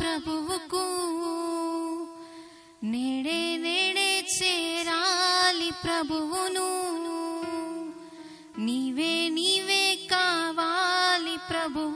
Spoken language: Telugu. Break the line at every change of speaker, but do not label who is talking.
ప్రభువుకు నేడే నేడే చేరాలి ప్రభువును. నీవే నీవే కావాలి ప్రభువు.